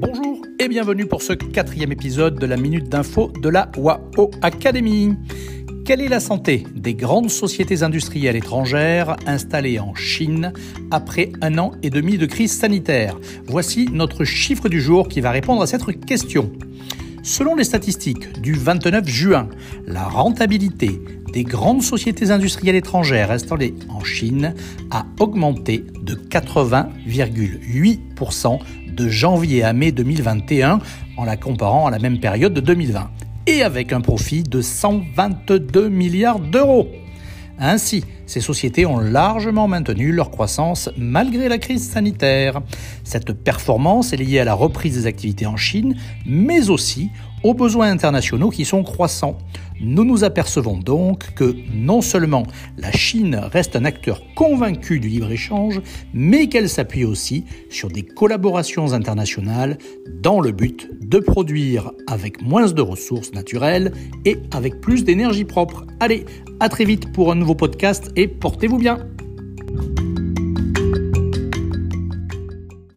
Bonjour et bienvenue pour ce quatrième épisode de la Minute d'Info de la WAO Academy. Quelle est la santé des grandes sociétés industrielles étrangères installées en Chine après un an et demi de crise sanitaire? Voici notre chiffre du jour qui va répondre à cette question. Selon les statistiques du 29 juin, la rentabilité des grandes sociétés industrielles étrangères installées en Chine a augmenté de 80,8% de janvier à mai 2021 en la comparant à la même période de 2020 et avec un profit de 122 milliards d'euros. Ainsi, ces sociétés ont largement maintenu leur croissance malgré la crise sanitaire. Cette performance est liée à la reprise des activités en Chine, mais aussi aux besoins internationaux qui sont croissants. Nous nous apercevons donc que non seulement la Chine reste un acteur convaincu du libre-échange, mais qu'elle s'appuie aussi sur des collaborations internationales dans le but de produire avec moins de ressources naturelles et avec plus d'énergie propre. Allez, à très vite pour un nouveau podcast et portez-vous bien